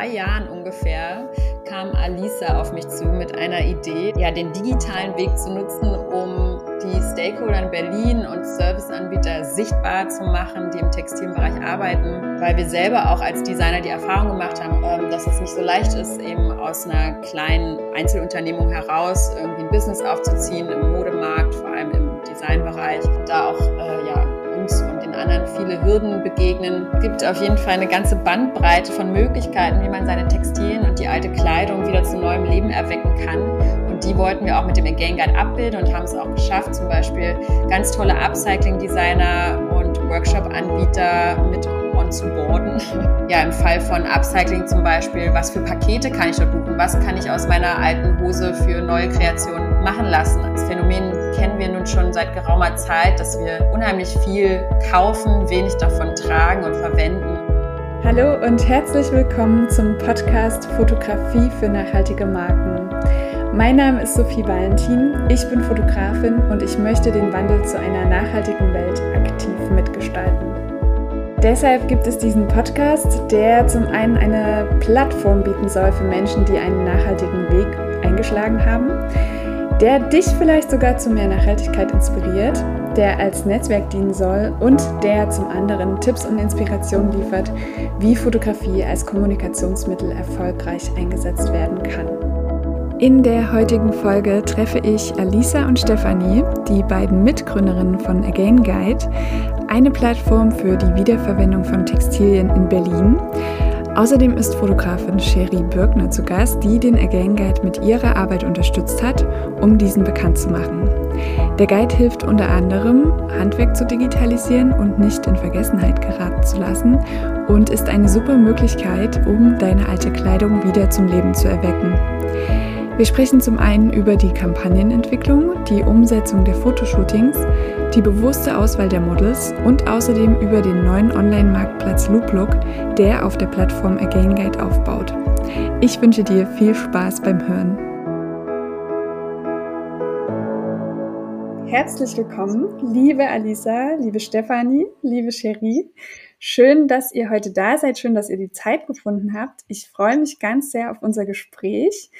zwei Jahren ungefähr kam Alisa auf mich zu mit einer Idee, ja, den digitalen Weg zu nutzen, um die Stakeholder in Berlin und Serviceanbieter sichtbar zu machen, die im Textilbereich arbeiten, weil wir selber auch als Designer die Erfahrung gemacht haben, ähm, dass es nicht so leicht ist, eben aus einer kleinen Einzelunternehmung heraus irgendwie ein Business aufzuziehen im Modemarkt, vor allem im Designbereich, da auch äh, ja, anderen viele Hürden begegnen. Es gibt auf jeden Fall eine ganze Bandbreite von Möglichkeiten, wie man seine Textilien und die alte Kleidung wieder zu neuem Leben erwecken kann. Und die wollten wir auch mit dem Again Guide abbilden und haben es auch geschafft, zum Beispiel ganz tolle Upcycling-Designer und Workshop-Anbieter mit zu boarden. Ja, im Fall von Upcycling zum Beispiel, was für Pakete kann ich dort buchen? Was kann ich aus meiner alten Hose für neue Kreationen machen lassen? Das Phänomen kennen wir nun schon seit geraumer Zeit, dass wir unheimlich viel kaufen, wenig davon tragen und verwenden. Hallo und herzlich willkommen zum Podcast Fotografie für nachhaltige Marken. Mein Name ist Sophie Valentin, ich bin Fotografin und ich möchte den Wandel zu einer nachhaltigen Welt aktiv mitgestalten. Deshalb gibt es diesen Podcast, der zum einen eine Plattform bieten soll für Menschen, die einen nachhaltigen Weg eingeschlagen haben, der dich vielleicht sogar zu mehr Nachhaltigkeit inspiriert, der als Netzwerk dienen soll und der zum anderen Tipps und Inspirationen liefert, wie Fotografie als Kommunikationsmittel erfolgreich eingesetzt werden kann. In der heutigen Folge treffe ich Alisa und Stefanie, die beiden Mitgründerinnen von Again Guide, eine Plattform für die Wiederverwendung von Textilien in Berlin. Außerdem ist Fotografin Sherry Birkner zu Gast, die den Again Guide mit ihrer Arbeit unterstützt hat, um diesen bekannt zu machen. Der Guide hilft unter anderem, Handwerk zu digitalisieren und nicht in Vergessenheit geraten zu lassen und ist eine super Möglichkeit, um deine alte Kleidung wieder zum Leben zu erwecken. Wir sprechen zum einen über die Kampagnenentwicklung, die Umsetzung der Fotoshootings, die bewusste Auswahl der Models und außerdem über den neuen Online-Marktplatz Looplook, der auf der Plattform Again Guide aufbaut. Ich wünsche dir viel Spaß beim Hören. Herzlich willkommen, liebe Alisa, liebe Stefanie, liebe Cherie. Schön, dass ihr heute da seid, schön, dass ihr die Zeit gefunden habt. Ich freue mich ganz sehr auf unser Gespräch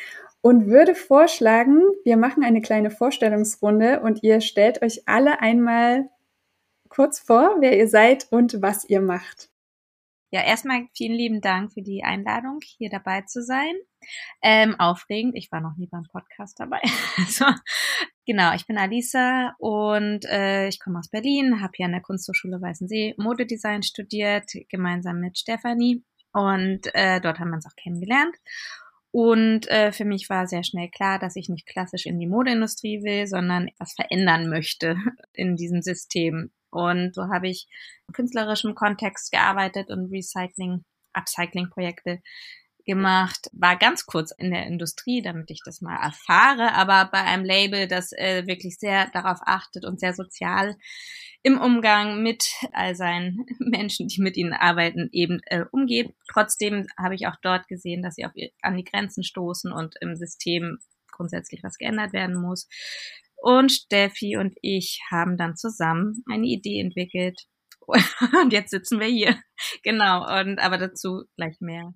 und würde vorschlagen, wir machen eine kleine Vorstellungsrunde und ihr stellt euch alle einmal kurz vor, wer ihr seid und was ihr macht. Ja, erstmal vielen lieben Dank für die Einladung, hier dabei zu sein. Ähm, aufregend, ich war noch nie beim Podcast dabei. also, genau, ich bin Alisa und äh, ich komme aus Berlin, habe hier an der Kunsthochschule Weißensee Modedesign studiert, gemeinsam mit Stefanie. Und äh, dort haben wir uns auch kennengelernt. Und äh, für mich war sehr schnell klar, dass ich nicht klassisch in die Modeindustrie will, sondern etwas verändern möchte in diesem System. Und so habe ich im künstlerischen Kontext gearbeitet und Recycling, Upcycling-Projekte gemacht, war ganz kurz in der Industrie, damit ich das mal erfahre, aber bei einem Label, das äh, wirklich sehr darauf achtet und sehr sozial im Umgang mit all seinen Menschen, die mit ihnen arbeiten, eben äh, umgeht. Trotzdem habe ich auch dort gesehen, dass sie auf, an die Grenzen stoßen und im System grundsätzlich was geändert werden muss. Und Steffi und ich haben dann zusammen eine Idee entwickelt. Und jetzt sitzen wir hier. Genau. Und aber dazu gleich mehr.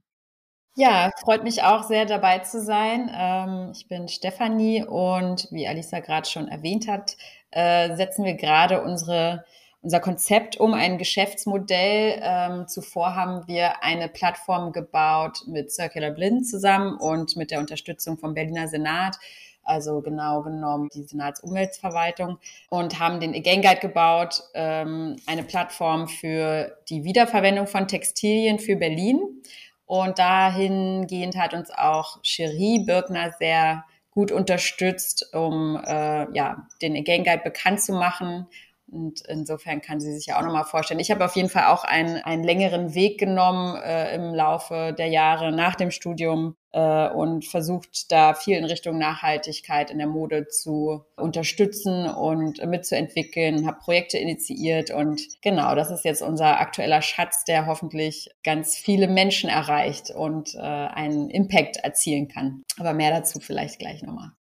Ja, freut mich auch sehr dabei zu sein. Ähm, ich bin Stefanie und wie Alisa gerade schon erwähnt hat, äh, setzen wir gerade unsere unser Konzept um ein Geschäftsmodell. Ähm, zuvor haben wir eine Plattform gebaut mit Circular Blind zusammen und mit der Unterstützung vom Berliner Senat, also genau genommen die Senatsumweltverwaltung und haben den Again Guide gebaut, ähm, eine Plattform für die Wiederverwendung von Textilien für Berlin. Und dahingehend hat uns auch Cherie Birkner sehr gut unterstützt, um äh, ja, den Again Guide bekannt zu machen. Und insofern kann sie sich ja auch nochmal vorstellen. Ich habe auf jeden Fall auch einen, einen längeren Weg genommen äh, im Laufe der Jahre nach dem Studium, äh, und versucht da viel in Richtung Nachhaltigkeit in der Mode zu unterstützen und mitzuentwickeln, habe Projekte initiiert und genau, das ist jetzt unser aktueller Schatz, der hoffentlich ganz viele Menschen erreicht und äh, einen Impact erzielen kann. Aber mehr dazu vielleicht gleich nochmal.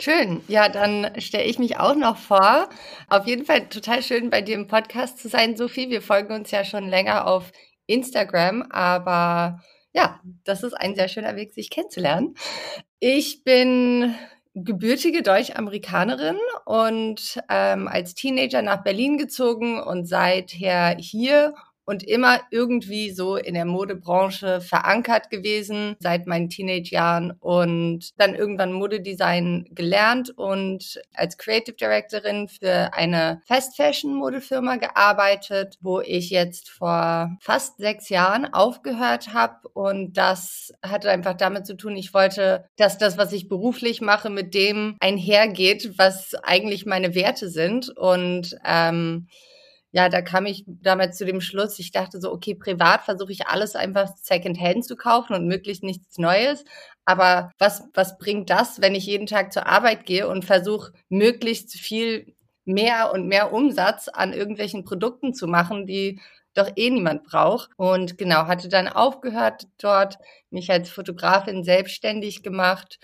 Schön. Ja, dann stelle ich mich auch noch vor. Auf jeden Fall total schön, bei dir im Podcast zu sein, Sophie. Wir folgen uns ja schon länger auf Instagram, aber ja, das ist ein sehr schöner Weg, sich kennenzulernen. Ich bin gebürtige Deutsch-Amerikanerin und ähm, als Teenager nach Berlin gezogen und seither hier und immer irgendwie so in der Modebranche verankert gewesen seit meinen Teenage-Jahren. Und dann irgendwann Modedesign gelernt und als Creative Directorin für eine Fast-Fashion-Modefirma gearbeitet, wo ich jetzt vor fast sechs Jahren aufgehört habe und das hatte einfach damit zu tun, ich wollte, dass das, was ich beruflich mache, mit dem einhergeht, was eigentlich meine Werte sind. Und ähm, ja, da kam ich damals zu dem Schluss, ich dachte so, okay, privat versuche ich alles einfach Secondhand zu kaufen und möglichst nichts Neues. Aber was, was bringt das, wenn ich jeden Tag zur Arbeit gehe und versuche, möglichst viel mehr und mehr Umsatz an irgendwelchen Produkten zu machen, die doch eh niemand braucht. Und genau, hatte dann aufgehört dort, mich als Fotografin selbstständig gemacht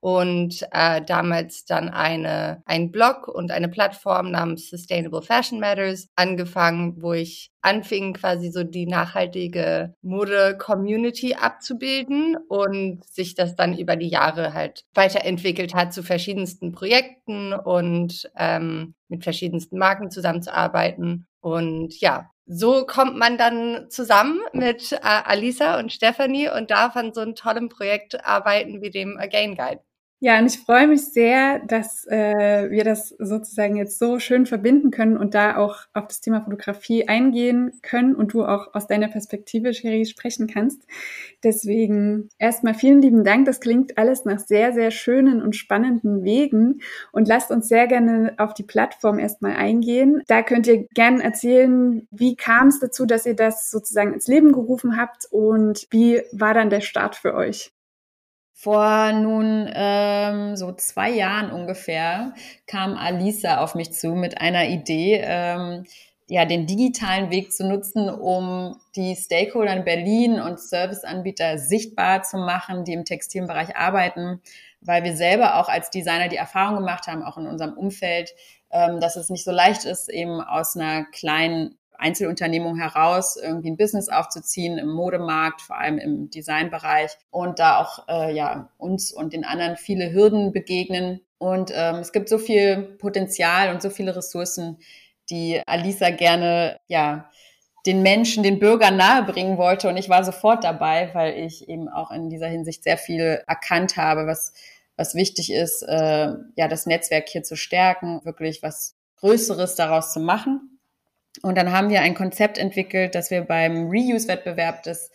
und äh, damals dann eine, ein Blog und eine Plattform namens Sustainable Fashion Matters angefangen, wo ich anfing, quasi so die nachhaltige Mode-Community abzubilden und sich das dann über die Jahre halt weiterentwickelt hat zu verschiedensten Projekten und ähm, mit verschiedensten Marken zusammenzuarbeiten. Und ja, so kommt man dann zusammen mit äh, Alisa und Stephanie und darf an so einem tollen Projekt arbeiten wie dem Again Guide. Ja, und ich freue mich sehr, dass äh, wir das sozusagen jetzt so schön verbinden können und da auch auf das Thema Fotografie eingehen können und du auch aus deiner Perspektive, Sherry, sprechen kannst. Deswegen erstmal vielen lieben Dank. Das klingt alles nach sehr, sehr schönen und spannenden Wegen und lasst uns sehr gerne auf die Plattform erstmal eingehen. Da könnt ihr gerne erzählen, wie kam es dazu, dass ihr das sozusagen ins Leben gerufen habt und wie war dann der Start für euch? Vor nun ähm, so zwei Jahren ungefähr kam Alisa auf mich zu mit einer Idee, ähm, ja, den digitalen Weg zu nutzen, um die Stakeholder in Berlin und Serviceanbieter sichtbar zu machen, die im Textilbereich arbeiten, weil wir selber auch als Designer die Erfahrung gemacht haben, auch in unserem Umfeld, ähm, dass es nicht so leicht ist, eben aus einer kleinen Einzelunternehmung heraus irgendwie ein Business aufzuziehen im Modemarkt, vor allem im Designbereich und da auch äh, ja uns und den anderen viele Hürden begegnen. Und ähm, es gibt so viel Potenzial und so viele Ressourcen, die Alisa gerne ja den Menschen, den Bürgern nahebringen wollte. Und ich war sofort dabei, weil ich eben auch in dieser Hinsicht sehr viel erkannt habe, was was wichtig ist, äh, ja, das Netzwerk hier zu stärken, wirklich was Größeres daraus zu machen. Und dann haben wir ein Konzept entwickelt, das wir beim Reuse-Wettbewerb des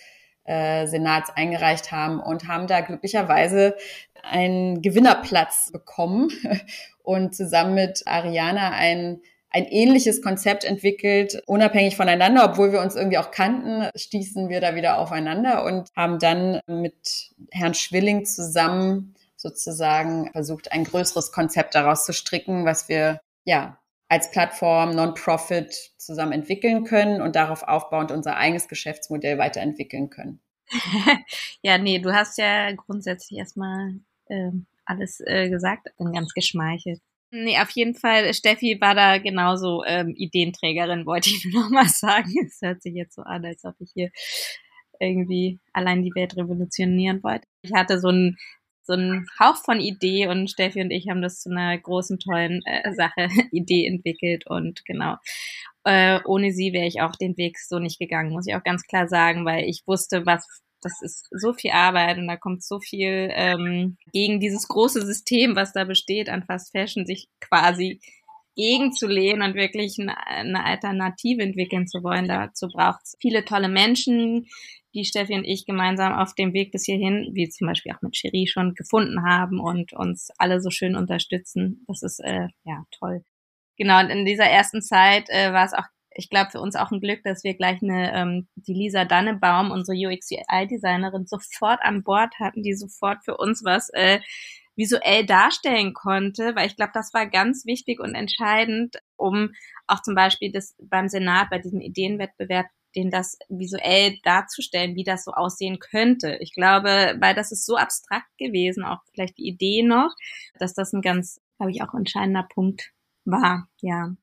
äh, Senats eingereicht haben und haben da glücklicherweise einen Gewinnerplatz bekommen und zusammen mit Ariana ein ein ähnliches Konzept entwickelt, unabhängig voneinander, obwohl wir uns irgendwie auch kannten, stießen wir da wieder aufeinander und haben dann mit Herrn Schwilling zusammen sozusagen versucht, ein größeres Konzept daraus zu stricken, was wir ja als Plattform Non-Profit zusammen entwickeln können und darauf aufbauend unser eigenes Geschäftsmodell weiterentwickeln können. ja, nee, du hast ja grundsätzlich erstmal äh, alles äh, gesagt, bin ganz geschmeichelt. Nee, auf jeden Fall, Steffi war da genauso ähm, Ideenträgerin, wollte ich nur noch mal sagen. Es hört sich jetzt so an, als ob ich hier irgendwie allein die Welt revolutionieren wollte. Ich hatte so ein so ein Hauch von Idee und Steffi und ich haben das zu einer großen, tollen äh, Sache, Idee entwickelt und genau. Äh, ohne sie wäre ich auch den Weg so nicht gegangen, muss ich auch ganz klar sagen, weil ich wusste, was das ist so viel Arbeit und da kommt so viel ähm, gegen dieses große System, was da besteht an Fast Fashion, sich quasi gegenzulehnen und wirklich eine, Alternative entwickeln zu wollen. Dazu braucht es viele tolle Menschen, die Steffi und ich gemeinsam auf dem Weg bis hierhin, wie zum Beispiel auch mit Cherie schon gefunden haben und uns alle so schön unterstützen. Das ist äh, ja toll. Genau, und in dieser ersten Zeit äh, war es auch, ich glaube, für uns auch ein Glück, dass wir gleich eine, ähm, die Lisa Dannebaum, unsere UX-UI-Designerin, sofort an Bord hatten, die sofort für uns was äh, visuell darstellen konnte, weil ich glaube, das war ganz wichtig und entscheidend, um auch zum Beispiel das beim Senat bei diesem Ideenwettbewerb denen das visuell darzustellen, wie das so aussehen könnte. Ich glaube, weil das ist so abstrakt gewesen, auch vielleicht die Idee noch, dass das ein ganz, glaube ich, auch entscheidender Punkt war, ja.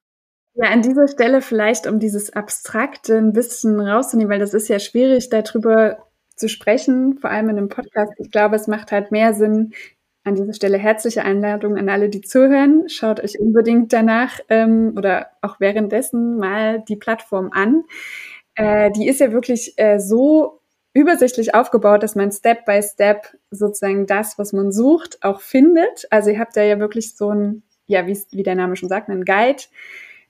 Ja, an dieser Stelle vielleicht, um dieses Abstrakte ein bisschen rauszunehmen, weil das ist ja schwierig, darüber zu sprechen, vor allem in einem Podcast. Ich glaube, es macht halt mehr Sinn, an dieser Stelle herzliche Einladung an alle, die zuhören. Schaut euch unbedingt danach ähm, oder auch währenddessen mal die Plattform an. Äh, die ist ja wirklich äh, so übersichtlich aufgebaut, dass man Step by Step sozusagen das, was man sucht, auch findet. Also ihr habt da ja wirklich so ein, ja, wie, wie der Name schon sagt, einen Guide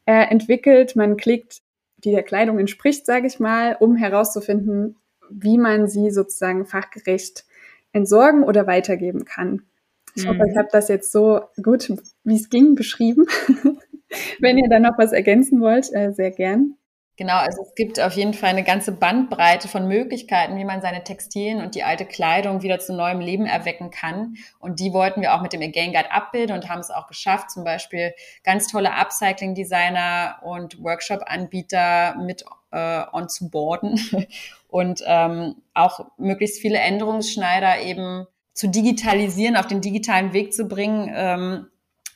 äh, entwickelt. Man klickt, die der Kleidung entspricht, sage ich mal, um herauszufinden, wie man sie sozusagen fachgerecht entsorgen oder weitergeben kann. Ich hoffe, ich mhm. habe das jetzt so gut, wie es ging, beschrieben. Wenn ihr da noch was ergänzen wollt, äh, sehr gern. Genau, also es gibt auf jeden Fall eine ganze Bandbreite von Möglichkeiten, wie man seine Textilien und die alte Kleidung wieder zu neuem Leben erwecken kann. Und die wollten wir auch mit dem Again Guide abbilden und haben es auch geschafft, zum Beispiel ganz tolle Upcycling-Designer und Workshop-Anbieter mit äh, on zu boarden und ähm, auch möglichst viele Änderungsschneider eben zu digitalisieren, auf den digitalen Weg zu bringen, ähm,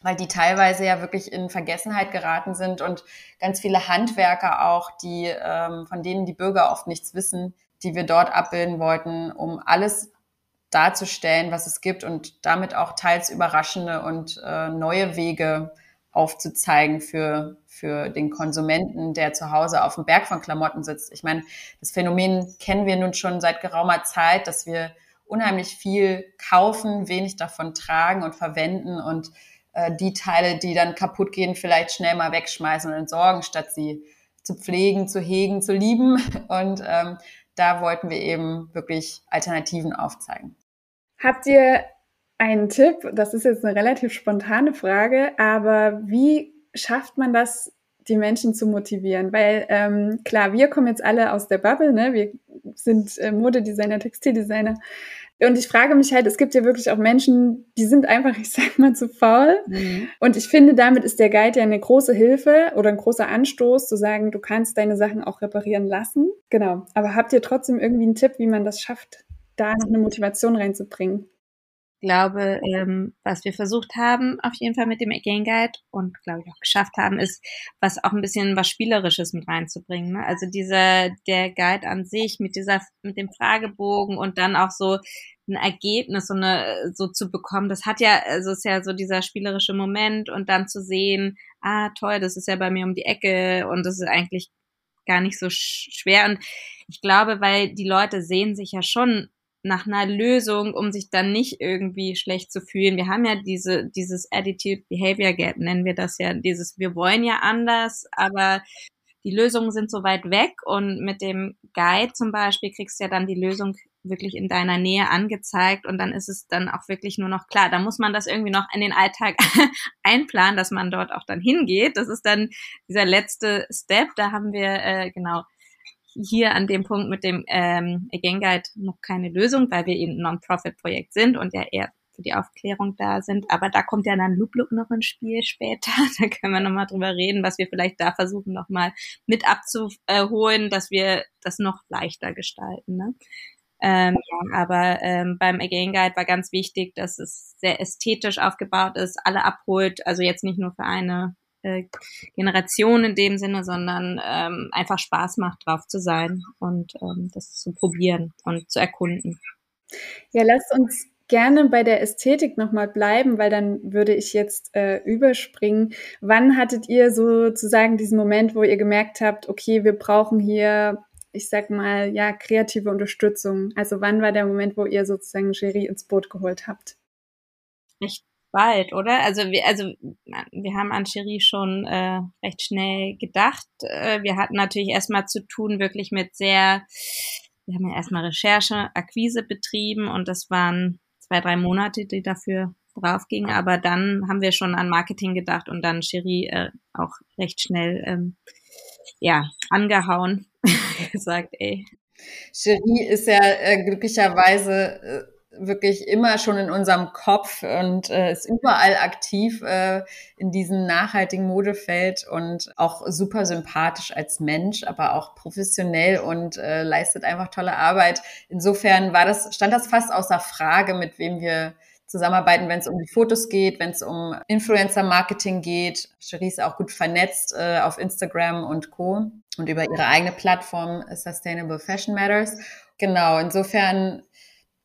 weil die teilweise ja wirklich in Vergessenheit geraten sind und ganz viele Handwerker auch, die ähm, von denen die Bürger oft nichts wissen, die wir dort abbilden wollten, um alles darzustellen, was es gibt und damit auch teils überraschende und äh, neue Wege aufzuzeigen für, für den Konsumenten, der zu Hause auf dem Berg von Klamotten sitzt. Ich meine, das Phänomen kennen wir nun schon seit geraumer Zeit, dass wir unheimlich viel kaufen, wenig davon tragen und verwenden und äh, die Teile, die dann kaputt gehen, vielleicht schnell mal wegschmeißen und entsorgen, statt sie zu pflegen, zu hegen, zu lieben. Und ähm, da wollten wir eben wirklich Alternativen aufzeigen. Habt ihr einen Tipp? Das ist jetzt eine relativ spontane Frage, aber wie schafft man das, die Menschen zu motivieren? Weil ähm, klar, wir kommen jetzt alle aus der Bubble, ne? Wir sind äh, Modedesigner, Textildesigner. Und ich frage mich halt, es gibt ja wirklich auch Menschen, die sind einfach, ich sag mal, zu faul. Mhm. Und ich finde, damit ist der Guide ja eine große Hilfe oder ein großer Anstoß, zu sagen, du kannst deine Sachen auch reparieren lassen. Genau. Aber habt ihr trotzdem irgendwie einen Tipp, wie man das schafft, da noch eine Motivation reinzubringen? Glaube, ähm, was wir versucht haben, auf jeden Fall mit dem Again Guide und glaube ich auch geschafft haben, ist, was auch ein bisschen was Spielerisches mit reinzubringen. Ne? Also dieser, der Guide an sich mit dieser, mit dem Fragebogen und dann auch so ein Ergebnis so eine, so zu bekommen, das hat ja, also ist ja so dieser spielerische Moment und dann zu sehen, ah, toll, das ist ja bei mir um die Ecke und das ist eigentlich gar nicht so schwer und ich glaube, weil die Leute sehen sich ja schon nach einer Lösung, um sich dann nicht irgendwie schlecht zu fühlen. Wir haben ja diese, dieses Attitude Behavior Gap, nennen wir das ja, dieses, wir wollen ja anders, aber die Lösungen sind so weit weg und mit dem Guide zum Beispiel kriegst du ja dann die Lösung wirklich in deiner Nähe angezeigt und dann ist es dann auch wirklich nur noch klar. Da muss man das irgendwie noch in den Alltag einplanen, dass man dort auch dann hingeht. Das ist dann dieser letzte Step. Da haben wir äh, genau hier an dem Punkt mit dem ähm, Again Guide noch keine Lösung, weil wir eben ein Non-Profit-Projekt sind und ja eher für die Aufklärung da sind. Aber da kommt ja dann Loop Loop noch ins Spiel später. Da können wir nochmal drüber reden, was wir vielleicht da versuchen nochmal mit abzuholen, dass wir das noch leichter gestalten. Ne? Ähm, ja, aber ähm, beim Again Guide war ganz wichtig, dass es sehr ästhetisch aufgebaut ist, alle abholt, also jetzt nicht nur für eine äh, Generation in dem Sinne, sondern ähm, einfach Spaß macht, drauf zu sein und ähm, das zu probieren und zu erkunden. Ja, lasst uns gerne bei der Ästhetik nochmal bleiben, weil dann würde ich jetzt äh, überspringen. Wann hattet ihr sozusagen diesen Moment, wo ihr gemerkt habt, okay, wir brauchen hier, ich sag mal, ja, kreative Unterstützung? Also wann war der Moment, wo ihr sozusagen Jury ins Boot geholt habt? Ich bald, oder? Also wir, also wir haben an Cherie schon äh, recht schnell gedacht. Äh, wir hatten natürlich erstmal zu tun wirklich mit sehr, wir haben ja erstmal Recherche, Akquise betrieben und das waren zwei, drei Monate, die dafür draufgingen. Aber dann haben wir schon an Marketing gedacht und dann Cherie äh, auch recht schnell ähm, ja angehauen, gesagt, ey. Cherie ist ja äh, glücklicherweise äh, wirklich immer schon in unserem Kopf und äh, ist überall aktiv äh, in diesem nachhaltigen Modefeld und auch super sympathisch als Mensch, aber auch professionell und äh, leistet einfach tolle Arbeit. Insofern war das, stand das fast außer Frage, mit wem wir zusammenarbeiten, wenn es um die Fotos geht, wenn es um Influencer-Marketing geht. Cherie ist auch gut vernetzt äh, auf Instagram und Co. und über ihre eigene Plattform Sustainable Fashion Matters. Genau, insofern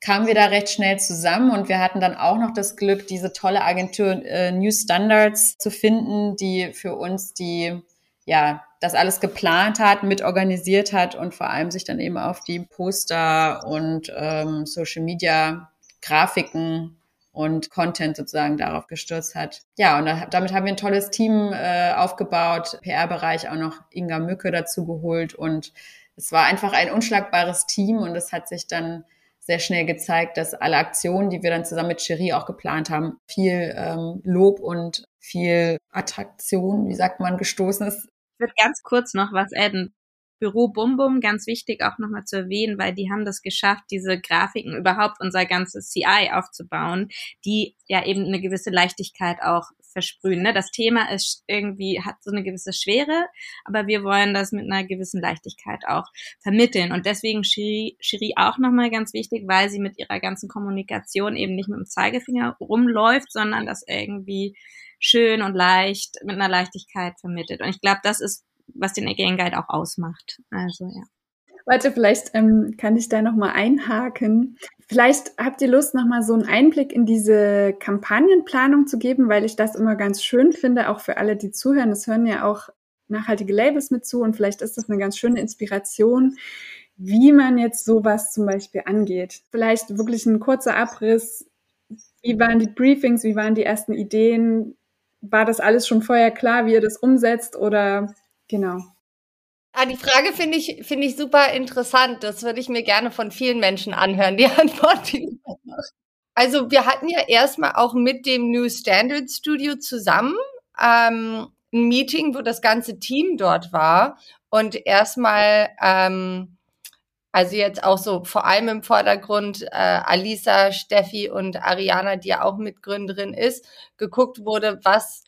kamen wir da recht schnell zusammen und wir hatten dann auch noch das Glück, diese tolle Agentur äh, New Standards zu finden, die für uns die ja das alles geplant hat, mitorganisiert hat und vor allem sich dann eben auf die Poster und ähm, Social Media Grafiken und Content sozusagen darauf gestürzt hat. Ja, und da, damit haben wir ein tolles Team äh, aufgebaut, PR-Bereich auch noch Inga Mücke dazu geholt und es war einfach ein unschlagbares Team und es hat sich dann sehr schnell gezeigt, dass alle Aktionen, die wir dann zusammen mit Cherie auch geplant haben, viel ähm, Lob und viel Attraktion, wie sagt man, gestoßen ist. Ich würde ganz kurz noch was adden. Büro Bum Bum, ganz wichtig auch nochmal zu erwähnen, weil die haben das geschafft, diese Grafiken überhaupt unser ganzes CI aufzubauen, die ja eben eine gewisse Leichtigkeit auch versprühen. Ne? Das Thema ist irgendwie, hat so eine gewisse Schwere, aber wir wollen das mit einer gewissen Leichtigkeit auch vermitteln. Und deswegen Cherie, Cherie auch nochmal ganz wichtig, weil sie mit ihrer ganzen Kommunikation eben nicht mit dem Zeigefinger rumläuft, sondern das irgendwie schön und leicht mit einer Leichtigkeit vermittelt. Und ich glaube, das ist was den Again Guide auch ausmacht. Also ja. Warte, vielleicht ähm, kann ich da nochmal einhaken. Vielleicht habt ihr Lust, nochmal so einen Einblick in diese Kampagnenplanung zu geben, weil ich das immer ganz schön finde, auch für alle, die zuhören. Es hören ja auch nachhaltige Labels mit zu und vielleicht ist das eine ganz schöne Inspiration, wie man jetzt sowas zum Beispiel angeht. Vielleicht wirklich ein kurzer Abriss. Wie waren die Briefings? Wie waren die ersten Ideen? War das alles schon vorher klar, wie ihr das umsetzt oder Genau. Ah, die Frage finde ich, finde ich super interessant. Das würde ich mir gerne von vielen Menschen anhören, die Antwort. Also wir hatten ja erstmal auch mit dem New Standard Studio zusammen ähm, ein Meeting, wo das ganze Team dort war und erstmal, ähm, also jetzt auch so vor allem im Vordergrund äh, Alisa, Steffi und Ariana, die ja auch Mitgründerin ist, geguckt wurde, was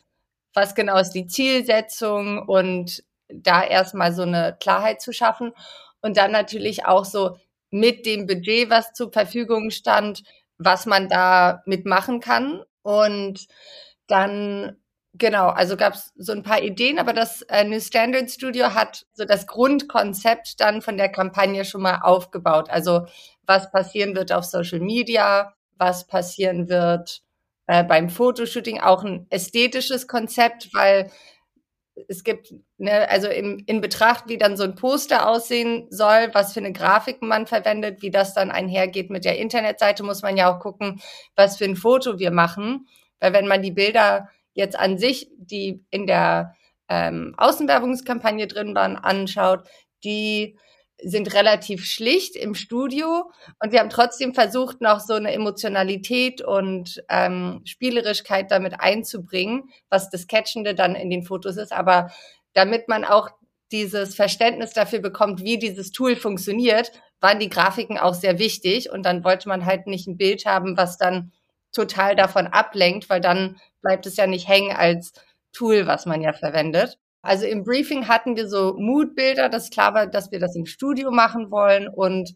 was genau ist die Zielsetzung und da erstmal so eine Klarheit zu schaffen und dann natürlich auch so mit dem Budget, was zur Verfügung stand, was man da mitmachen kann. Und dann, genau, also gab es so ein paar Ideen, aber das äh, New Standard Studio hat so das Grundkonzept dann von der Kampagne schon mal aufgebaut. Also was passieren wird auf Social Media, was passieren wird äh, beim Fotoshooting, auch ein ästhetisches Konzept, weil es gibt, ne, also im, in Betracht, wie dann so ein Poster aussehen soll, was für eine Grafik man verwendet, wie das dann einhergeht mit der Internetseite, muss man ja auch gucken, was für ein Foto wir machen. Weil wenn man die Bilder jetzt an sich, die in der ähm, Außenwerbungskampagne drin waren, anschaut, die sind relativ schlicht im Studio und wir haben trotzdem versucht, noch so eine Emotionalität und ähm, Spielerischkeit damit einzubringen, was das Catchende dann in den Fotos ist. Aber damit man auch dieses Verständnis dafür bekommt, wie dieses Tool funktioniert, waren die Grafiken auch sehr wichtig. Und dann wollte man halt nicht ein Bild haben, was dann total davon ablenkt, weil dann bleibt es ja nicht hängen als Tool, was man ja verwendet. Also im Briefing hatten wir so Moodbilder, das klar war, dass wir das im Studio machen wollen und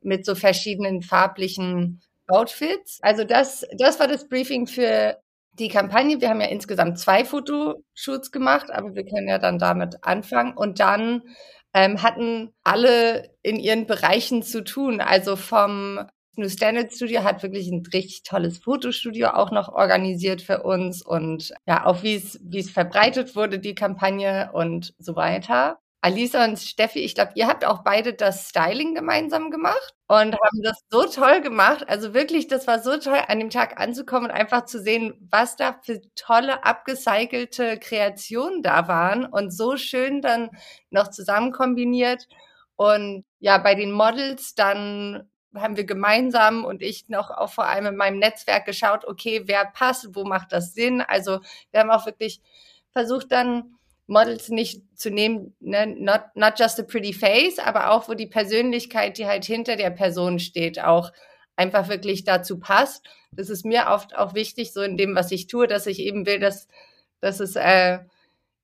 mit so verschiedenen farblichen Outfits. Also das, das war das Briefing für die Kampagne. Wir haben ja insgesamt zwei Fotoshoots gemacht, aber wir können ja dann damit anfangen. Und dann ähm, hatten alle in ihren Bereichen zu tun. Also vom New Standard Studio hat wirklich ein richtig tolles Fotostudio auch noch organisiert für uns und ja, auch wie es, wie es verbreitet wurde, die Kampagne und so weiter. Alisa und Steffi, ich glaube, ihr habt auch beide das Styling gemeinsam gemacht und haben das so toll gemacht. Also wirklich, das war so toll, an dem Tag anzukommen und einfach zu sehen, was da für tolle, abgecycelte Kreationen da waren und so schön dann noch zusammen kombiniert. Und ja, bei den Models dann haben wir gemeinsam und ich noch auch vor allem in meinem Netzwerk geschaut, okay, wer passt, wo macht das Sinn? Also wir haben auch wirklich versucht dann Models nicht zu nehmen, ne, not, not just a pretty face, aber auch, wo die Persönlichkeit, die halt hinter der Person steht, auch einfach wirklich dazu passt. Das ist mir oft auch wichtig, so in dem, was ich tue, dass ich eben will, dass, dass es äh,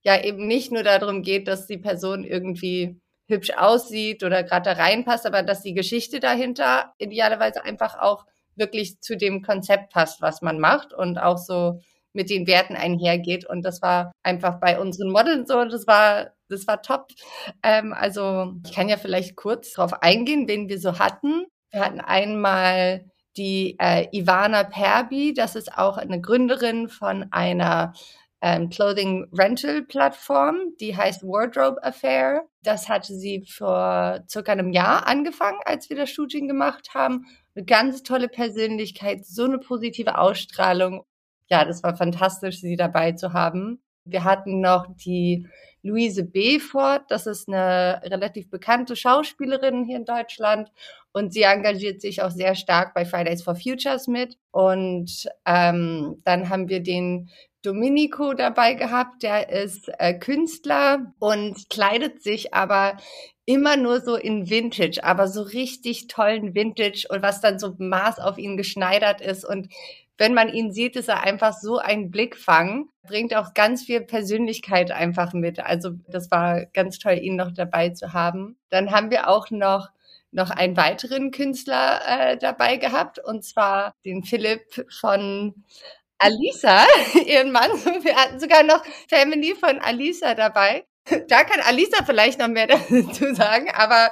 ja eben nicht nur darum geht, dass die Person irgendwie hübsch aussieht oder gerade da reinpasst, aber dass die Geschichte dahinter idealerweise einfach auch wirklich zu dem Konzept passt, was man macht und auch so mit den Werten einhergeht. Und das war einfach bei unseren Models so, das war, das war top. Ähm, also ich kann ja vielleicht kurz darauf eingehen, wen wir so hatten. Wir hatten einmal die äh, Ivana Perby, das ist auch eine Gründerin von einer ähm, Clothing Rental Plattform, die heißt Wardrobe Affair. Das hatte sie vor circa einem Jahr angefangen, als wir das Shooting gemacht haben. Eine ganz tolle Persönlichkeit, so eine positive Ausstrahlung. Ja, das war fantastisch, sie dabei zu haben. Wir hatten noch die Luise Befort, das ist eine relativ bekannte Schauspielerin hier in Deutschland und sie engagiert sich auch sehr stark bei Fridays for Futures mit. Und ähm, dann haben wir den Domenico dabei gehabt, der ist äh, Künstler und kleidet sich aber immer nur so in Vintage, aber so richtig tollen Vintage und was dann so Maß auf ihn geschneidert ist und wenn man ihn sieht, ist er einfach so ein Blickfang, bringt auch ganz viel Persönlichkeit einfach mit. Also das war ganz toll, ihn noch dabei zu haben. Dann haben wir auch noch noch einen weiteren Künstler äh, dabei gehabt, und zwar den Philipp von Alisa, ihren Mann. Wir hatten sogar noch Family von Alisa dabei. Da kann Alisa vielleicht noch mehr dazu sagen, aber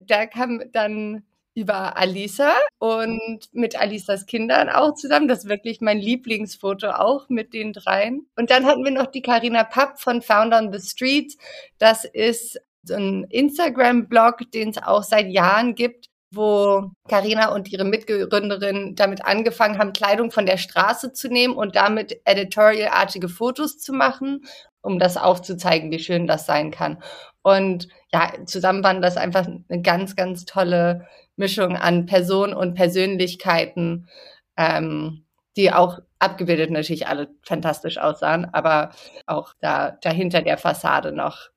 da kam dann über Alisa und mit Alisas Kindern auch zusammen. Das ist wirklich mein Lieblingsfoto auch mit den dreien. Und dann hatten wir noch die Karina Papp von Found on the Streets. Das ist so ein Instagram-Blog, den es auch seit Jahren gibt, wo Karina und ihre Mitgründerin damit angefangen haben, Kleidung von der Straße zu nehmen und damit editorialartige Fotos zu machen, um das aufzuzeigen, wie schön das sein kann. Und ja, zusammen waren das einfach eine ganz, ganz tolle Mischung an Personen und Persönlichkeiten, ähm, die auch abgebildet natürlich alle fantastisch aussahen, aber auch da dahinter der Fassade noch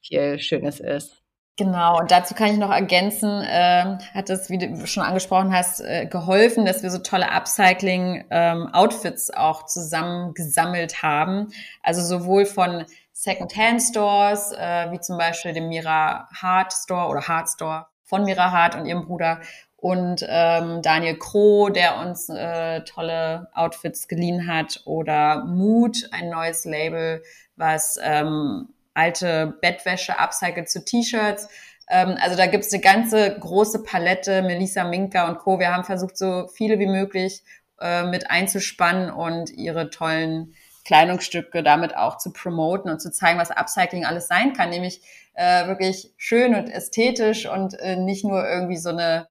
viel Schönes ist. Genau, und dazu kann ich noch ergänzen, äh, hat es, wie du schon angesprochen hast, äh, geholfen, dass wir so tolle Upcycling-Outfits ähm, auch zusammengesammelt haben. Also sowohl von Second-Hand-Stores, äh, wie zum Beispiel dem Mira Hart Store oder Hart Store von Mira Hart und ihrem Bruder und ähm, Daniel Kroh, der uns äh, tolle Outfits geliehen hat oder Mood, ein neues Label, was ähm, alte Bettwäsche upcycelt zu T-Shirts. Ähm, also da gibt's eine ganze große Palette, Melissa Minka und Co. Wir haben versucht, so viele wie möglich äh, mit einzuspannen und ihre tollen Kleidungsstücke damit auch zu promoten und zu zeigen, was Upcycling alles sein kann, nämlich äh, wirklich schön und ästhetisch und äh, nicht nur irgendwie so eine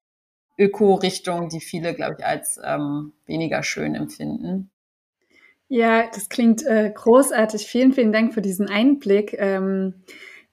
Öko-Richtung, die viele, glaube ich, als ähm, weniger schön empfinden. Ja, das klingt äh, großartig. Vielen, vielen Dank für diesen Einblick. Ähm,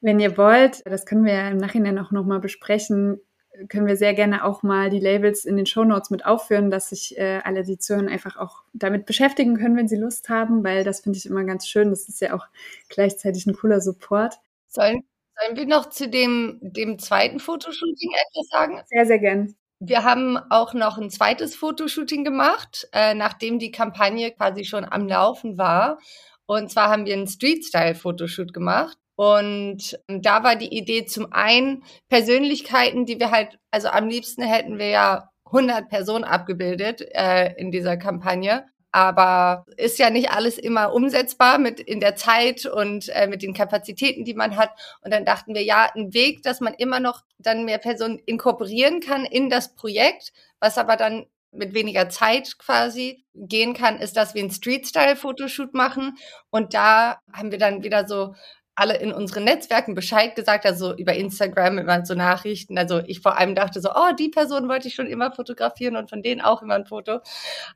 wenn ihr wollt, das können wir ja im Nachhinein auch nochmal besprechen, können wir sehr gerne auch mal die Labels in den Show Notes mit aufführen, dass sich äh, alle, die zuhören, einfach auch damit beschäftigen können, wenn sie Lust haben, weil das finde ich immer ganz schön. Das ist ja auch gleichzeitig ein cooler Support. Sollen, sollen wir noch zu dem, dem zweiten Fotoshooting etwas sagen? Sehr, sehr gern. Wir haben auch noch ein zweites Fotoshooting gemacht, äh, nachdem die Kampagne quasi schon am Laufen war. Und zwar haben wir einen Street-Style-Fotoshoot gemacht. Und da war die Idee zum einen Persönlichkeiten, die wir halt, also am liebsten hätten wir ja 100 Personen abgebildet äh, in dieser Kampagne. Aber ist ja nicht alles immer umsetzbar mit in der Zeit und äh, mit den Kapazitäten, die man hat. Und dann dachten wir, ja, ein Weg, dass man immer noch dann mehr Personen inkorporieren kann in das Projekt, was aber dann mit weniger Zeit quasi gehen kann, ist, dass wir ein Street-Style-Fotoshoot machen. Und da haben wir dann wieder so alle in unseren Netzwerken Bescheid gesagt, also über Instagram immer so Nachrichten. Also ich vor allem dachte so, oh, die Person wollte ich schon immer fotografieren und von denen auch immer ein Foto.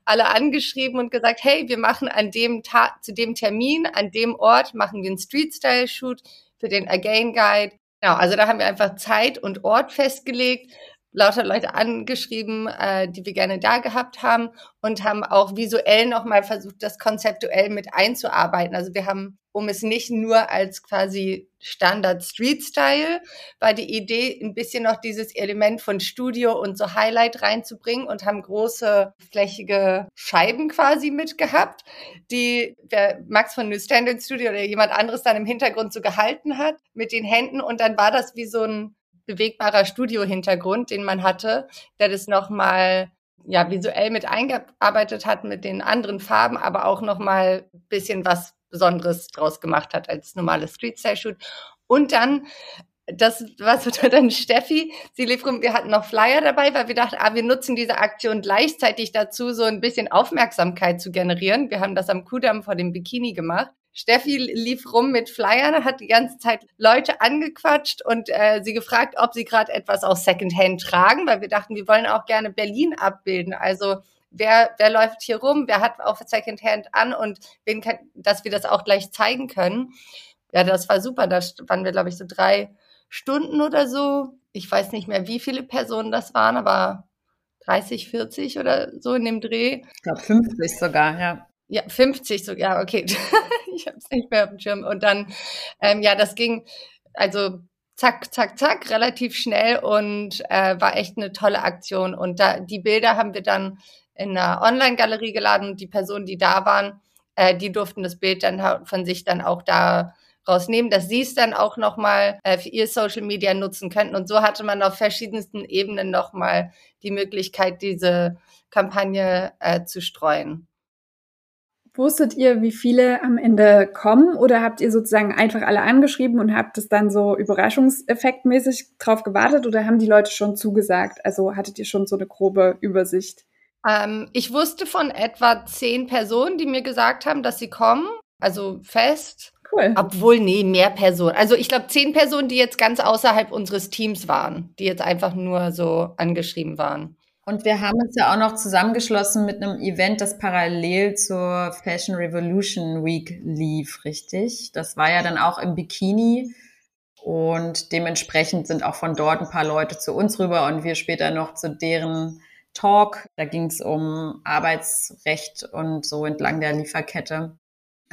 Alle angeschrieben und gesagt, hey, wir machen an dem Tag, zu dem Termin, an dem Ort, machen wir einen Street-Style-Shoot für den Again Guide. Genau, also da haben wir einfach Zeit und Ort festgelegt lauter Leute angeschrieben, äh, die wir gerne da gehabt haben und haben auch visuell nochmal versucht, das konzeptuell mit einzuarbeiten. Also wir haben, um es nicht nur als quasi Standard Street Style, war die Idee, ein bisschen noch dieses Element von Studio und so Highlight reinzubringen und haben große flächige Scheiben quasi mitgehabt, die der Max von New Standard Studio oder jemand anderes dann im Hintergrund so gehalten hat mit den Händen und dann war das wie so ein bewegbarer Studio-Hintergrund, den man hatte, der das nochmal ja visuell mit eingearbeitet hat mit den anderen Farben, aber auch noch mal ein bisschen was Besonderes draus gemacht hat als normales Street Style Shoot. Und dann das war so dann Steffi, sie lief rum, wir hatten noch Flyer dabei, weil wir dachten, ah, wir nutzen diese Aktion gleichzeitig dazu, so ein bisschen Aufmerksamkeit zu generieren. Wir haben das am Kudamm vor dem Bikini gemacht. Steffi lief rum mit Flyern, hat die ganze Zeit Leute angequatscht und äh, sie gefragt, ob sie gerade etwas aus Secondhand tragen, weil wir dachten, wir wollen auch gerne Berlin abbilden. Also wer, wer läuft hier rum, wer hat auch Secondhand an und wen kann, dass wir das auch gleich zeigen können. Ja, das war super. Da waren wir, glaube ich, so drei Stunden oder so. Ich weiß nicht mehr, wie viele Personen das waren, aber 30, 40 oder so in dem Dreh. Ich glaube 50 sogar, ja. Ja, 50 sogar, okay. ich habe es nicht mehr auf dem Schirm. Und dann, ähm, ja, das ging also zack, zack, zack, relativ schnell und äh, war echt eine tolle Aktion. Und da die Bilder haben wir dann in einer Online-Galerie geladen und die Personen, die da waren, äh, die durften das Bild dann von sich dann auch da rausnehmen, dass sie es dann auch nochmal äh, für ihr Social Media nutzen könnten. Und so hatte man auf verschiedensten Ebenen nochmal die Möglichkeit, diese Kampagne äh, zu streuen. Wusstet ihr, wie viele am Ende kommen oder habt ihr sozusagen einfach alle angeschrieben und habt es dann so überraschungseffektmäßig drauf gewartet oder haben die Leute schon zugesagt? Also hattet ihr schon so eine grobe Übersicht? Ähm, ich wusste von etwa zehn Personen, die mir gesagt haben, dass sie kommen, also fest. Cool. Obwohl, nee, mehr Personen. Also ich glaube, zehn Personen, die jetzt ganz außerhalb unseres Teams waren, die jetzt einfach nur so angeschrieben waren. Und wir haben uns ja auch noch zusammengeschlossen mit einem Event, das parallel zur Fashion Revolution Week lief, richtig? Das war ja dann auch im Bikini. Und dementsprechend sind auch von dort ein paar Leute zu uns rüber und wir später noch zu deren Talk. Da ging es um Arbeitsrecht und so entlang der Lieferkette.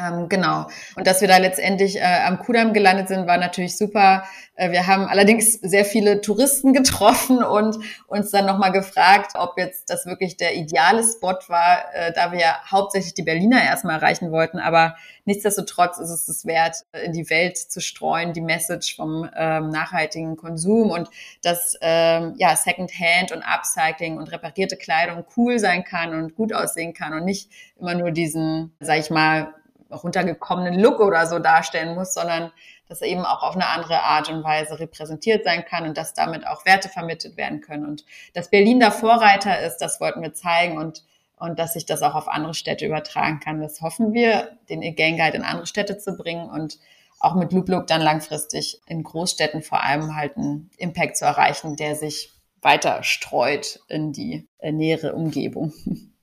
Ähm, genau. Und dass wir da letztendlich äh, am Kudamm gelandet sind, war natürlich super. Äh, wir haben allerdings sehr viele Touristen getroffen und uns dann nochmal gefragt, ob jetzt das wirklich der ideale Spot war, äh, da wir hauptsächlich die Berliner erstmal erreichen wollten. Aber nichtsdestotrotz ist es es wert, in die Welt zu streuen, die Message vom ähm, nachhaltigen Konsum und dass ähm, ja Secondhand und Upcycling und reparierte Kleidung cool sein kann und gut aussehen kann und nicht immer nur diesen, sag ich mal, runtergekommenen Look oder so darstellen muss, sondern dass er eben auch auf eine andere Art und Weise repräsentiert sein kann und dass damit auch Werte vermittelt werden können. Und dass Berlin da Vorreiter ist, das wollten wir zeigen und, und dass sich das auch auf andere Städte übertragen kann. Das hoffen wir, den Again Guide in andere Städte zu bringen und auch mit Loop Look dann langfristig in Großstädten vor allem halt einen Impact zu erreichen, der sich weiter streut in die nähere Umgebung.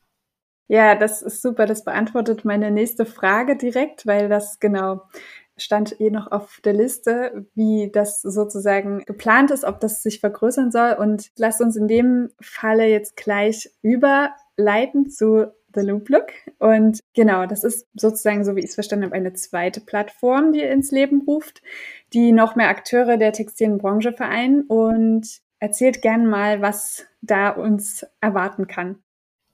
Ja, das ist super. Das beantwortet meine nächste Frage direkt, weil das genau stand eh noch auf der Liste, wie das sozusagen geplant ist, ob das sich vergrößern soll. Und lasst uns in dem Falle jetzt gleich überleiten zu The Loop Look. Und genau, das ist sozusagen, so wie ich es verstanden habe, eine zweite Plattform, die ihr ins Leben ruft, die noch mehr Akteure der textilen Branche vereinen und erzählt gern mal, was da uns erwarten kann.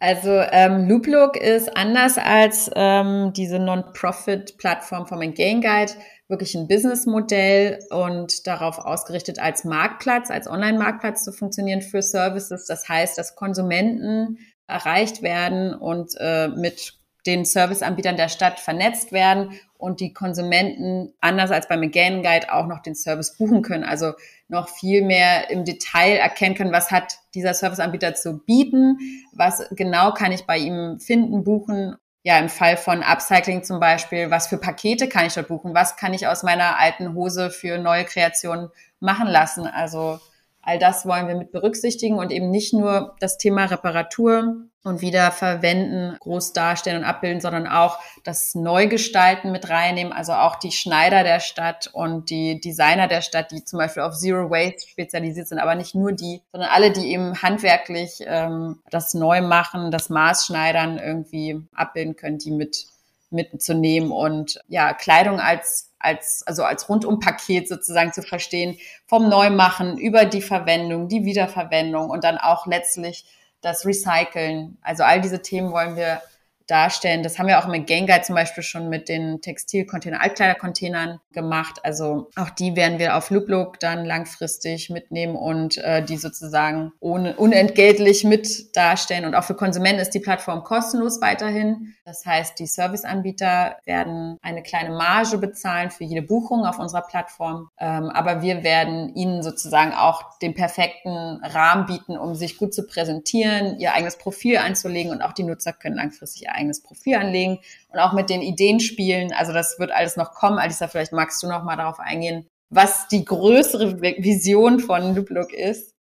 Also ähm, Looplook ist anders als ähm, diese Non-Profit-Plattform vom Gain Guide wirklich ein Businessmodell und darauf ausgerichtet als Marktplatz, als Online-Marktplatz zu funktionieren für Services. Das heißt, dass Konsumenten erreicht werden und äh, mit den Serviceanbietern der Stadt vernetzt werden und die Konsumenten anders als beim Again Guide auch noch den Service buchen können. Also noch viel mehr im Detail erkennen können, was hat dieser Serviceanbieter zu bieten, was genau kann ich bei ihm finden, buchen. Ja, im Fall von Upcycling zum Beispiel, was für Pakete kann ich dort buchen, was kann ich aus meiner alten Hose für neue Kreationen machen lassen. Also All das wollen wir mit berücksichtigen und eben nicht nur das Thema Reparatur und Wiederverwenden groß darstellen und abbilden, sondern auch das Neugestalten mit reinnehmen, also auch die Schneider der Stadt und die Designer der Stadt, die zum Beispiel auf Zero Waste spezialisiert sind, aber nicht nur die, sondern alle, die eben handwerklich ähm, das Neumachen, das Maßschneidern irgendwie abbilden können, die mit mitzunehmen und ja, Kleidung als als, also als Rundumpaket sozusagen zu verstehen, vom Neumachen über die Verwendung, die Wiederverwendung und dann auch letztlich das Recyceln. Also all diese Themen wollen wir darstellen. Das haben wir auch mit Guide zum Beispiel schon mit den Textilcontainer, Altkleidercontainern gemacht. Also auch die werden wir auf Looplook dann langfristig mitnehmen und äh, die sozusagen ohne, unentgeltlich mit darstellen. Und auch für Konsumenten ist die Plattform kostenlos weiterhin. Das heißt, die Serviceanbieter werden eine kleine Marge bezahlen für jede Buchung auf unserer Plattform. Ähm, aber wir werden ihnen sozusagen auch den perfekten Rahmen bieten, um sich gut zu präsentieren, ihr eigenes Profil einzulegen und auch die Nutzer können langfristig eigenes Profil anlegen und auch mit den Ideen spielen. Also das wird alles noch kommen. Alisa, vielleicht magst du noch mal darauf eingehen, was die größere Vision von Looplook ist.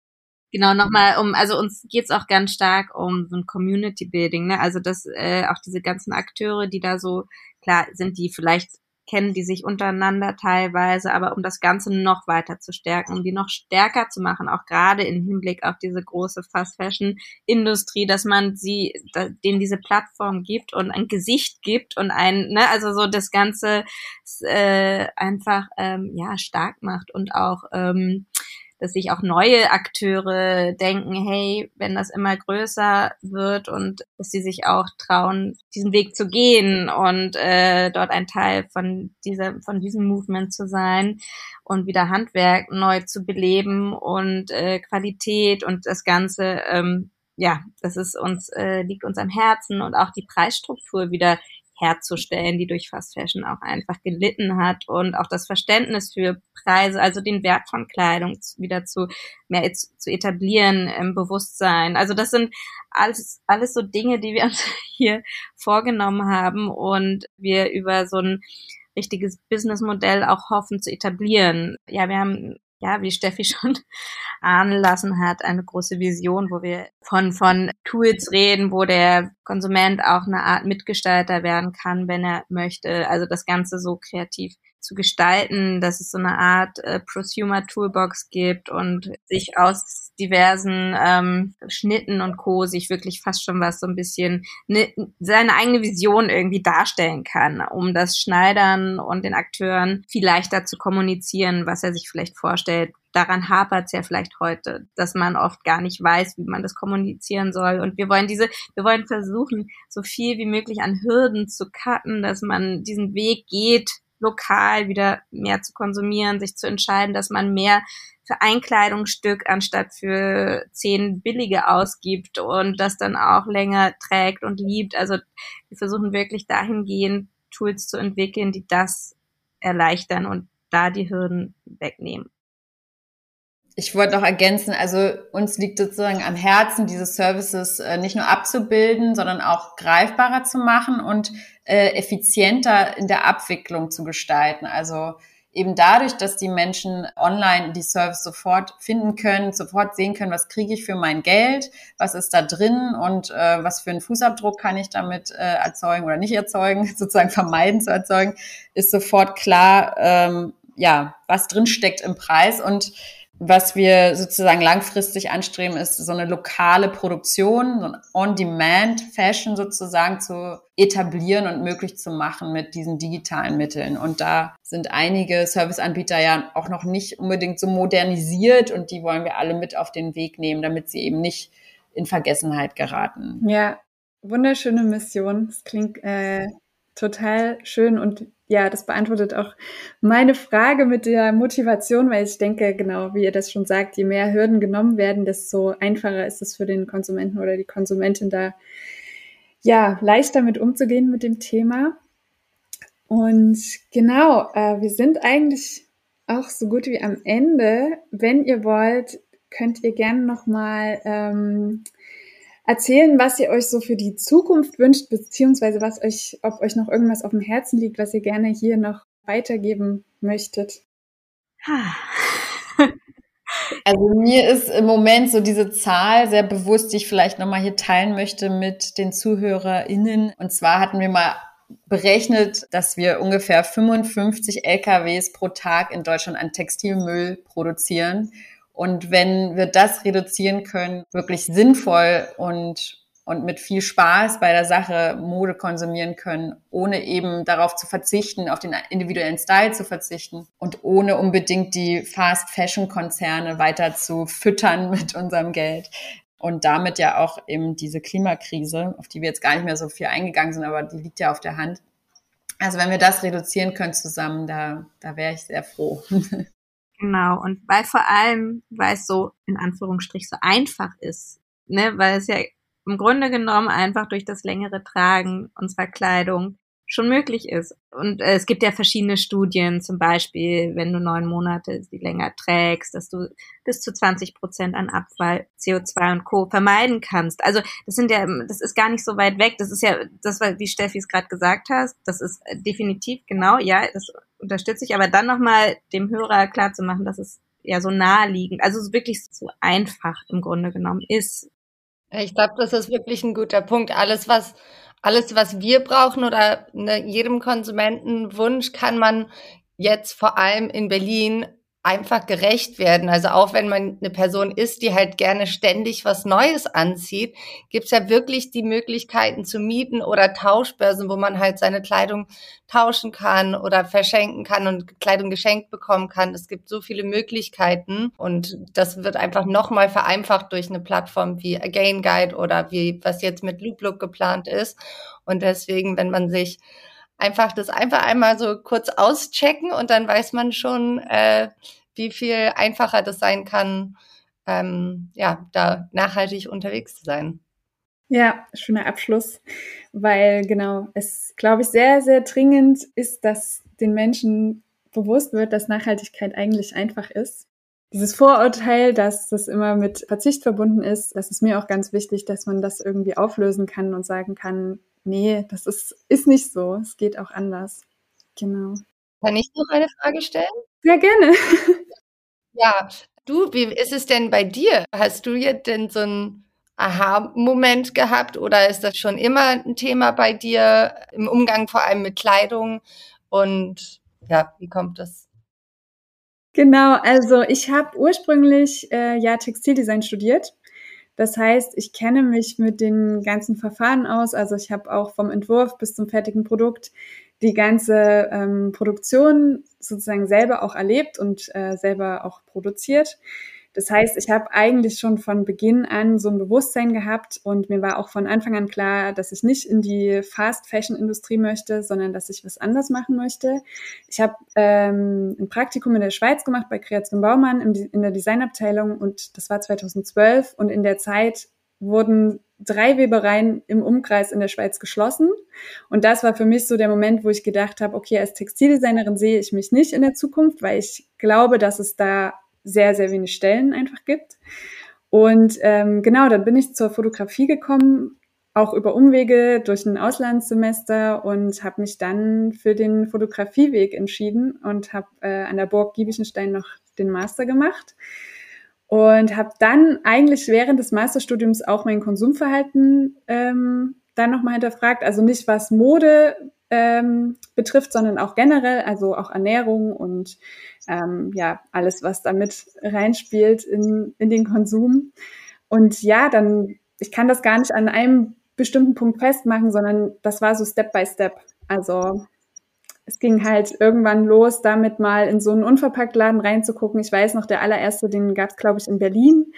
Genau, nochmal um, also uns geht's auch ganz stark um so ein Community Building, ne? Also dass äh, auch diese ganzen Akteure, die da so, klar, sind die vielleicht kennen die sich untereinander teilweise, aber um das Ganze noch weiter zu stärken, um die noch stärker zu machen, auch gerade im Hinblick auf diese große Fast Fashion Industrie, dass man sie, denen diese Plattform gibt und ein Gesicht gibt und ein, ne, also so das Ganze äh, einfach ähm, ja stark macht und auch ähm, dass sich auch neue Akteure denken, hey, wenn das immer größer wird und dass sie sich auch trauen, diesen Weg zu gehen und äh, dort ein Teil von dieser, von diesem Movement zu sein und wieder Handwerk neu zu beleben und äh, Qualität und das Ganze, ähm, ja, das ist uns, äh, liegt uns am Herzen und auch die Preisstruktur wieder herzustellen, die durch Fast Fashion auch einfach gelitten hat und auch das Verständnis für Preise, also den Wert von Kleidung wieder zu mehr zu etablieren im Bewusstsein. Also das sind alles alles so Dinge, die wir uns hier vorgenommen haben und wir über so ein richtiges Businessmodell auch hoffen zu etablieren. Ja, wir haben ja, wie Steffi schon ahnen lassen hat, eine große Vision, wo wir von, von Tools reden, wo der Konsument auch eine Art Mitgestalter werden kann, wenn er möchte. Also das Ganze so kreativ zu gestalten, dass es so eine Art äh, Prosumer Toolbox gibt und sich aus diversen ähm, Schnitten und Co. sich wirklich fast schon was so ein bisschen ne, seine eigene Vision irgendwie darstellen kann, um das Schneidern und den Akteuren viel leichter zu kommunizieren, was er sich vielleicht vorstellt. Daran hapert es ja vielleicht heute, dass man oft gar nicht weiß, wie man das kommunizieren soll. Und wir wollen diese, wir wollen versuchen, so viel wie möglich an Hürden zu cutten, dass man diesen Weg geht, lokal wieder mehr zu konsumieren, sich zu entscheiden, dass man mehr für ein Kleidungsstück anstatt für zehn billige ausgibt und das dann auch länger trägt und liebt. Also wir versuchen wirklich dahingehend Tools zu entwickeln, die das erleichtern und da die Hürden wegnehmen. Ich wollte noch ergänzen, also uns liegt sozusagen am Herzen, diese Services äh, nicht nur abzubilden, sondern auch greifbarer zu machen und äh, effizienter in der Abwicklung zu gestalten. Also eben dadurch, dass die Menschen online die Service sofort finden können, sofort sehen können, was kriege ich für mein Geld, was ist da drin und äh, was für einen Fußabdruck kann ich damit äh, erzeugen oder nicht erzeugen, sozusagen vermeiden zu erzeugen, ist sofort klar, ähm, ja, was drin steckt im Preis und was wir sozusagen langfristig anstreben, ist so eine lokale Produktion, so ein On-Demand-Fashion sozusagen zu etablieren und möglich zu machen mit diesen digitalen Mitteln. Und da sind einige Serviceanbieter ja auch noch nicht unbedingt so modernisiert und die wollen wir alle mit auf den Weg nehmen, damit sie eben nicht in Vergessenheit geraten. Ja, wunderschöne Mission. Das klingt äh, total schön und ja, das beantwortet auch meine Frage mit der Motivation, weil ich denke, genau, wie ihr das schon sagt, je mehr Hürden genommen werden, desto einfacher ist es für den Konsumenten oder die Konsumentin da, ja, leichter mit umzugehen mit dem Thema. Und genau, äh, wir sind eigentlich auch so gut wie am Ende. Wenn ihr wollt, könnt ihr gerne nochmal ähm, erzählen, was ihr euch so für die Zukunft wünscht, beziehungsweise was euch, ob euch noch irgendwas auf dem Herzen liegt, was ihr gerne hier noch weitergeben möchtet. Also mir ist im Moment so diese Zahl sehr bewusst, die ich vielleicht nochmal hier teilen möchte mit den ZuhörerInnen. Und zwar hatten wir mal berechnet, dass wir ungefähr 55 LKWs pro Tag in Deutschland an Textilmüll produzieren. Und wenn wir das reduzieren können, wirklich sinnvoll und und mit viel Spaß bei der Sache Mode konsumieren können, ohne eben darauf zu verzichten, auf den individuellen Style zu verzichten und ohne unbedingt die Fast Fashion Konzerne weiter zu füttern mit unserem Geld. und damit ja auch eben diese Klimakrise, auf die wir jetzt gar nicht mehr so viel eingegangen sind, aber die liegt ja auf der Hand. Also wenn wir das reduzieren können zusammen, da, da wäre ich sehr froh. Genau, und weil vor allem, weil es so in Anführungsstrich so einfach ist, ne, weil es ja im Grunde genommen einfach durch das längere Tragen unserer Kleidung schon möglich ist. Und äh, es gibt ja verschiedene Studien, zum Beispiel, wenn du neun Monate die länger trägst, dass du bis zu 20 Prozent an Abfall, CO2 und Co. vermeiden kannst. Also das sind ja, das ist gar nicht so weit weg. Das ist ja, das war, wie Steffi es gerade gesagt hast, das ist definitiv genau, ja, das unterstütze ich. Aber dann nochmal dem Hörer klar zu machen, dass es ja so naheliegend, also wirklich so einfach im Grunde genommen ist. Ich glaube, das ist wirklich ein guter Punkt. Alles, was alles, was wir brauchen oder ne, jedem Konsumentenwunsch kann man jetzt vor allem in Berlin einfach gerecht werden. Also auch wenn man eine Person ist, die halt gerne ständig was Neues anzieht, gibt's ja wirklich die Möglichkeiten zu mieten oder Tauschbörsen, wo man halt seine Kleidung tauschen kann oder verschenken kann und Kleidung geschenkt bekommen kann. Es gibt so viele Möglichkeiten und das wird einfach nochmal vereinfacht durch eine Plattform wie Again Guide oder wie was jetzt mit Loop Look geplant ist. Und deswegen, wenn man sich einfach das einfach einmal so kurz auschecken und dann weiß man schon, äh, wie viel einfacher das sein kann, ähm, ja, da nachhaltig unterwegs zu sein. Ja, schöner Abschluss, weil genau, es glaube ich sehr, sehr dringend ist, dass den Menschen bewusst wird, dass Nachhaltigkeit eigentlich einfach ist. Dieses Vorurteil, dass das immer mit Verzicht verbunden ist, das ist mir auch ganz wichtig, dass man das irgendwie auflösen kann und sagen kann, nee, das ist, ist nicht so. Es geht auch anders. Genau. Kann ich noch eine Frage stellen? Sehr gerne. Ja, du, wie ist es denn bei dir? Hast du jetzt denn so einen Aha-Moment gehabt oder ist das schon immer ein Thema bei dir im Umgang vor allem mit Kleidung? Und ja, wie kommt das? Genau, also ich habe ursprünglich äh, ja Textildesign studiert das heißt, ich kenne mich mit den ganzen Verfahren aus. Also ich habe auch vom Entwurf bis zum fertigen Produkt die ganze ähm, Produktion sozusagen selber auch erlebt und äh, selber auch produziert. Das heißt, ich habe eigentlich schon von Beginn an so ein Bewusstsein gehabt und mir war auch von Anfang an klar, dass ich nicht in die Fast-Fashion-Industrie möchte, sondern dass ich was anders machen möchte. Ich habe ähm, ein Praktikum in der Schweiz gemacht bei Kreation Baumann im, in der Designabteilung und das war 2012 und in der Zeit wurden drei Webereien im Umkreis in der Schweiz geschlossen. Und das war für mich so der Moment, wo ich gedacht habe, okay, als Textildesignerin sehe ich mich nicht in der Zukunft, weil ich glaube, dass es da sehr, sehr wenig Stellen einfach gibt. Und ähm, genau, dann bin ich zur Fotografie gekommen, auch über Umwege durch ein Auslandssemester und habe mich dann für den Fotografieweg entschieden und habe äh, an der Burg Giebichenstein noch den Master gemacht und habe dann eigentlich während des Masterstudiums auch mein Konsumverhalten ähm, dann nochmal hinterfragt. Also nicht was Mode ähm, betrifft, sondern auch generell, also auch Ernährung und ähm, ja, alles, was damit reinspielt in, in den Konsum. Und ja, dann, ich kann das gar nicht an einem bestimmten Punkt festmachen, sondern das war so Step by Step. Also es ging halt irgendwann los, damit mal in so einen Unverpacktladen reinzugucken. Ich weiß noch, der allererste, den gab es, glaube ich, in Berlin.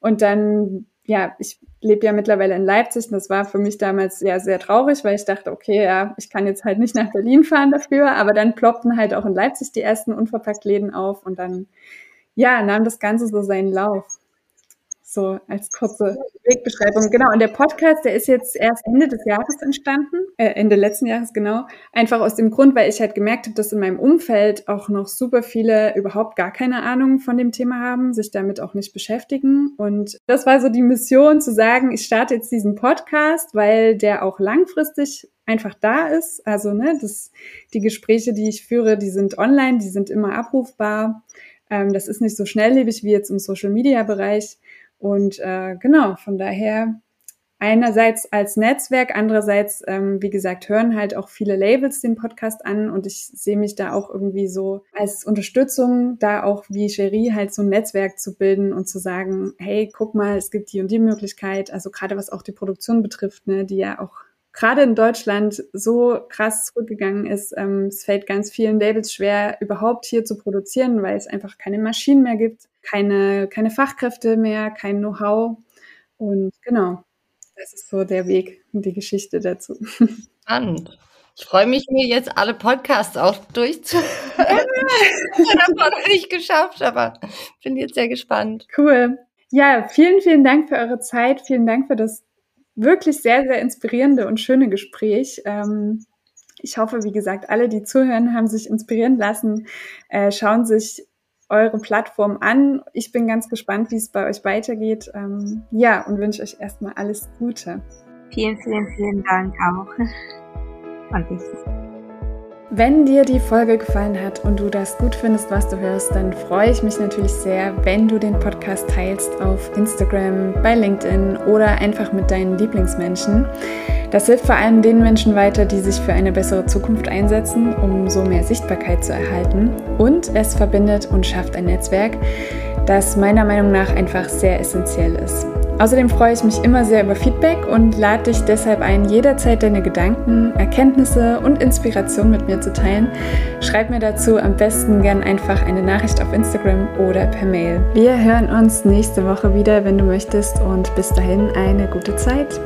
Und dann ja, ich lebe ja mittlerweile in Leipzig und das war für mich damals ja sehr traurig, weil ich dachte, okay, ja, ich kann jetzt halt nicht nach Berlin fahren dafür, aber dann ploppten halt auch in Leipzig die ersten Unverpacktläden auf und dann, ja, nahm das Ganze so seinen Lauf. So als kurze Wegbeschreibung. Genau. Und der Podcast, der ist jetzt erst Ende des Jahres entstanden, äh, Ende letzten Jahres genau. Einfach aus dem Grund, weil ich halt gemerkt habe, dass in meinem Umfeld auch noch super viele überhaupt gar keine Ahnung von dem Thema haben, sich damit auch nicht beschäftigen. Und das war so die Mission zu sagen, ich starte jetzt diesen Podcast, weil der auch langfristig einfach da ist. Also, ne, das, die Gespräche, die ich führe, die sind online, die sind immer abrufbar. Ähm, das ist nicht so schnelllebig wie jetzt im Social Media Bereich. Und äh, genau, von daher einerseits als Netzwerk, andererseits, ähm, wie gesagt, hören halt auch viele Labels den Podcast an und ich sehe mich da auch irgendwie so als Unterstützung, da auch wie Cherie halt so ein Netzwerk zu bilden und zu sagen, hey, guck mal, es gibt die und die Möglichkeit, also gerade was auch die Produktion betrifft, ne, die ja auch gerade in Deutschland so krass zurückgegangen ist. Ähm, es fällt ganz vielen Labels schwer, überhaupt hier zu produzieren, weil es einfach keine Maschinen mehr gibt keine, keine Fachkräfte mehr, kein Know-how. Und genau, das ist so der Weg und die Geschichte dazu. Spannend. Ich freue mich, mir jetzt alle Podcasts auch durchzuhören. ich habe noch nicht geschafft, aber bin jetzt sehr gespannt. Cool. Ja, vielen, vielen Dank für eure Zeit. Vielen Dank für das wirklich sehr, sehr inspirierende und schöne Gespräch. Ähm, ich hoffe, wie gesagt, alle, die zuhören, haben sich inspirieren lassen, äh, schauen sich eure Plattform an. Ich bin ganz gespannt, wie es bei euch weitergeht. Ähm, ja, und wünsche euch erstmal alles Gute. Vielen, vielen, vielen Dank auch. Und ich. Wenn dir die Folge gefallen hat und du das gut findest, was du hörst, dann freue ich mich natürlich sehr, wenn du den Podcast teilst auf Instagram, bei LinkedIn oder einfach mit deinen Lieblingsmenschen. Das hilft vor allem den Menschen weiter, die sich für eine bessere Zukunft einsetzen, um so mehr Sichtbarkeit zu erhalten. Und es verbindet und schafft ein Netzwerk, das meiner Meinung nach einfach sehr essentiell ist. Außerdem freue ich mich immer sehr über Feedback und lade dich deshalb ein, jederzeit deine Gedanken, Erkenntnisse und Inspiration mit mir zu teilen. Schreib mir dazu am besten gern einfach eine Nachricht auf Instagram oder per Mail. Wir hören uns nächste Woche wieder, wenn du möchtest und bis dahin eine gute Zeit.